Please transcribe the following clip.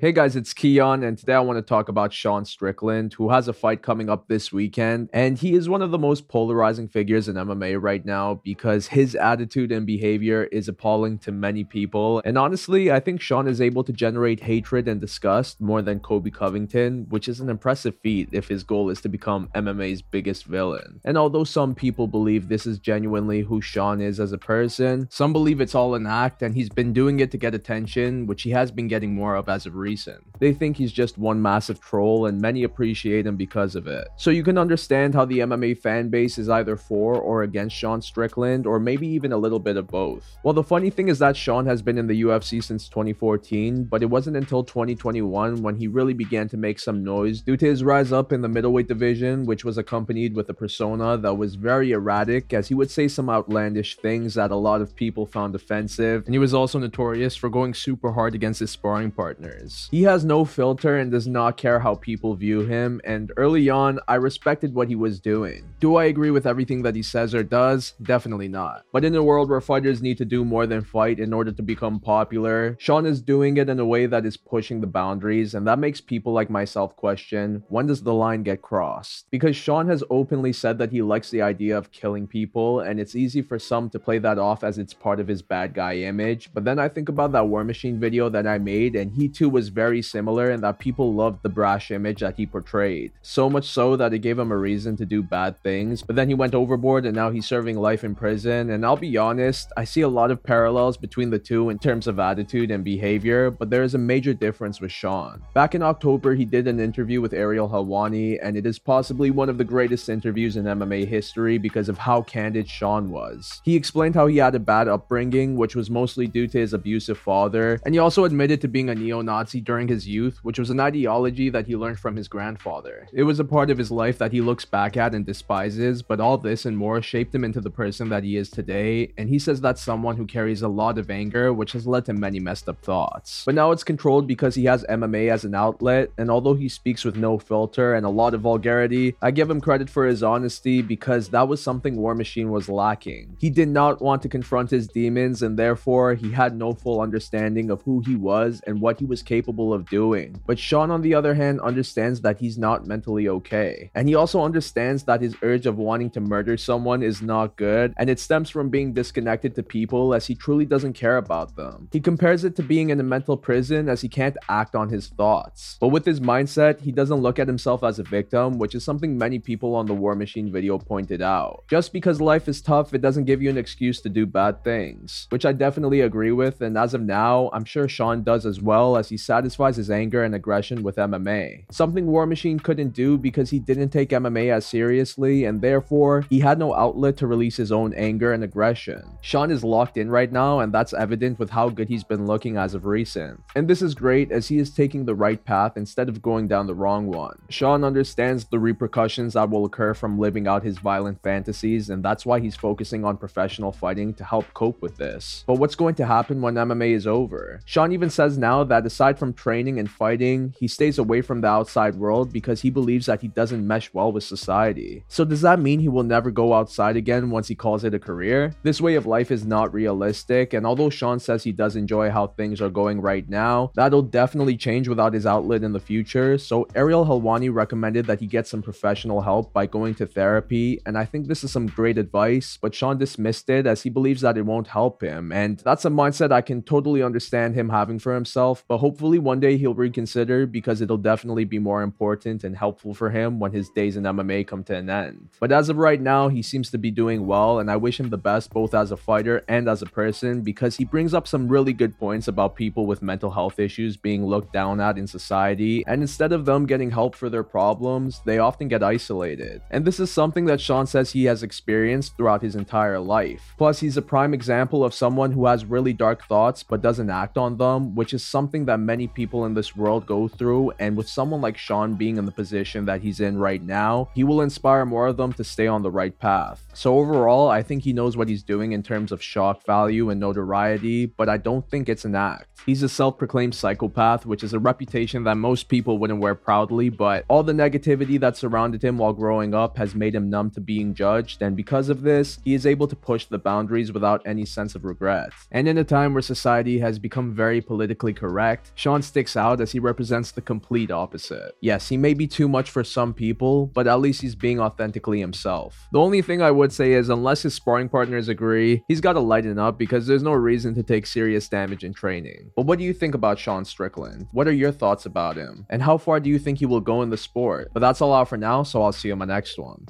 Hey guys, it's Keon, and today I want to talk about Sean Strickland, who has a fight coming up this weekend. And he is one of the most polarizing figures in MMA right now because his attitude and behavior is appalling to many people. And honestly, I think Sean is able to generate hatred and disgust more than Colby Covington, which is an impressive feat if his goal is to become MMA's biggest villain. And although some people believe this is genuinely who Sean is as a person, some believe it's all an act and he's been doing it to get attention, which he has been getting more of as of recent recent. They think he's just one massive troll and many appreciate him because of it. So you can understand how the MMA fan base is either for or against Sean Strickland or maybe even a little bit of both. Well, the funny thing is that Sean has been in the UFC since 2014, but it wasn't until 2021 when he really began to make some noise due to his rise up in the middleweight division, which was accompanied with a persona that was very erratic as he would say some outlandish things that a lot of people found offensive, and he was also notorious for going super hard against his sparring partners. He has no filter and does not care how people view him, and early on, I respected what he was doing. Do I agree with everything that he says or does? Definitely not. But in a world where fighters need to do more than fight in order to become popular, Sean is doing it in a way that is pushing the boundaries, and that makes people like myself question when does the line get crossed? Because Sean has openly said that he likes the idea of killing people, and it's easy for some to play that off as it's part of his bad guy image. But then I think about that War Machine video that I made, and he too was very similar and that people loved the brash image that he portrayed. So much so that it gave him a reason to do bad things, but then he went overboard and now he's serving life in prison. And I'll be honest, I see a lot of parallels between the two in terms of attitude and behavior, but there is a major difference with Sean. Back in October, he did an interview with Ariel Helwani, and it is possibly one of the greatest interviews in MMA history because of how candid Sean was. He explained how he had a bad upbringing, which was mostly due to his abusive father, and he also admitted to being a neo Nazi during his youth, which was an ideology that he learned from his grandfather. It was a part of his life that he looks back at and despises, but all this and more shaped him into the person that he is today, and he says that's someone who carries a lot of anger, which has led to many messed up thoughts. But now it's controlled because he has MMA as an outlet, and although he speaks with no filter and a lot of vulgarity, I give him credit for his honesty because that was something War Machine was lacking. He did not want to confront his demons, and therefore he had no full understanding of who he was and what he was capable capable of doing. But Sean, on the other hand, understands that he's not mentally okay. And he also understands that his urge of wanting to murder someone is not good, and it stems from being disconnected to people as he truly doesn't care about them. He compares it to being in a mental prison as he can't act on his thoughts. But with his mindset, he doesn't look at himself as a victim, which is something many people on the War Machine video pointed out. Just because life is tough, it doesn't give you an excuse to do bad things, which I definitely agree with, and as of now, I'm sure Sean does as well as he sat satisfies his anger and aggression with MMA. Something War Machine couldn't do because he didn't take MMA as seriously and therefore he had no outlet to release his own anger and aggression. Sean is locked in right now and that's evident with how good he's been looking as of recent. And this is great as he is taking the right path instead of going down the wrong one. Sean understands the repercussions that will occur from living out his violent fantasies and that's why he's focusing on professional fighting to help cope with this. But what's going to happen when MMA is over? Sean even says now that aside from from training and fighting, he stays away from the outside world because he believes that he doesn't mesh well with society. So does that mean he will never go outside again once he calls it a career? This way of life is not realistic, and although Sean says he does enjoy how things are going right now, that'll definitely change without his outlet in the future. So Ariel Helwani recommended that he get some professional help by going to therapy, and I think this is some great advice, but Sean dismissed it as he believes that it won't help him, and that's a mindset I can totally understand him having for himself, but hopefully hopefully one day he'll reconsider because it'll definitely be more important and helpful for him when his days in MMA come to an end. But as of right now, he seems to be doing well, and I wish him the best both as a fighter and as a person because he brings up some really good points about people with mental health issues being looked down at in society, and instead of them getting help for their problems, they often get isolated. And this is something that Sean says he has experienced throughout his entire life. Plus, he's a prime example of someone who has really dark thoughts but doesn't act on them, which is something that many people in this world go through. And with someone like Sean being in the position that he's in right now, he will inspire more of them to stay on the right path. So overall, I think he knows what he's doing in terms of shock value and notoriety, but I don't think it's an act. He's a self proclaimed psychopath, which is a reputation that most people wouldn't wear proudly, but all the negativity that surrounded him while growing up has made him numb to being judged, and because of this, he is able to push the boundaries without any sense of regret. And in a time where society has become very politically correct, Sean Sean sticks out as he represents the complete opposite. Yes, he may be too much for some people, but at least he's being authentically himself. The only thing I would say is unless his sparring partners agree, he's got to lighten up because there's no reason to take serious damage in training. But what do you think about Sean Strickland? What are your thoughts about him? And how far do you think he will go in the sport? But that's all out for now, so I'll see you in my next one.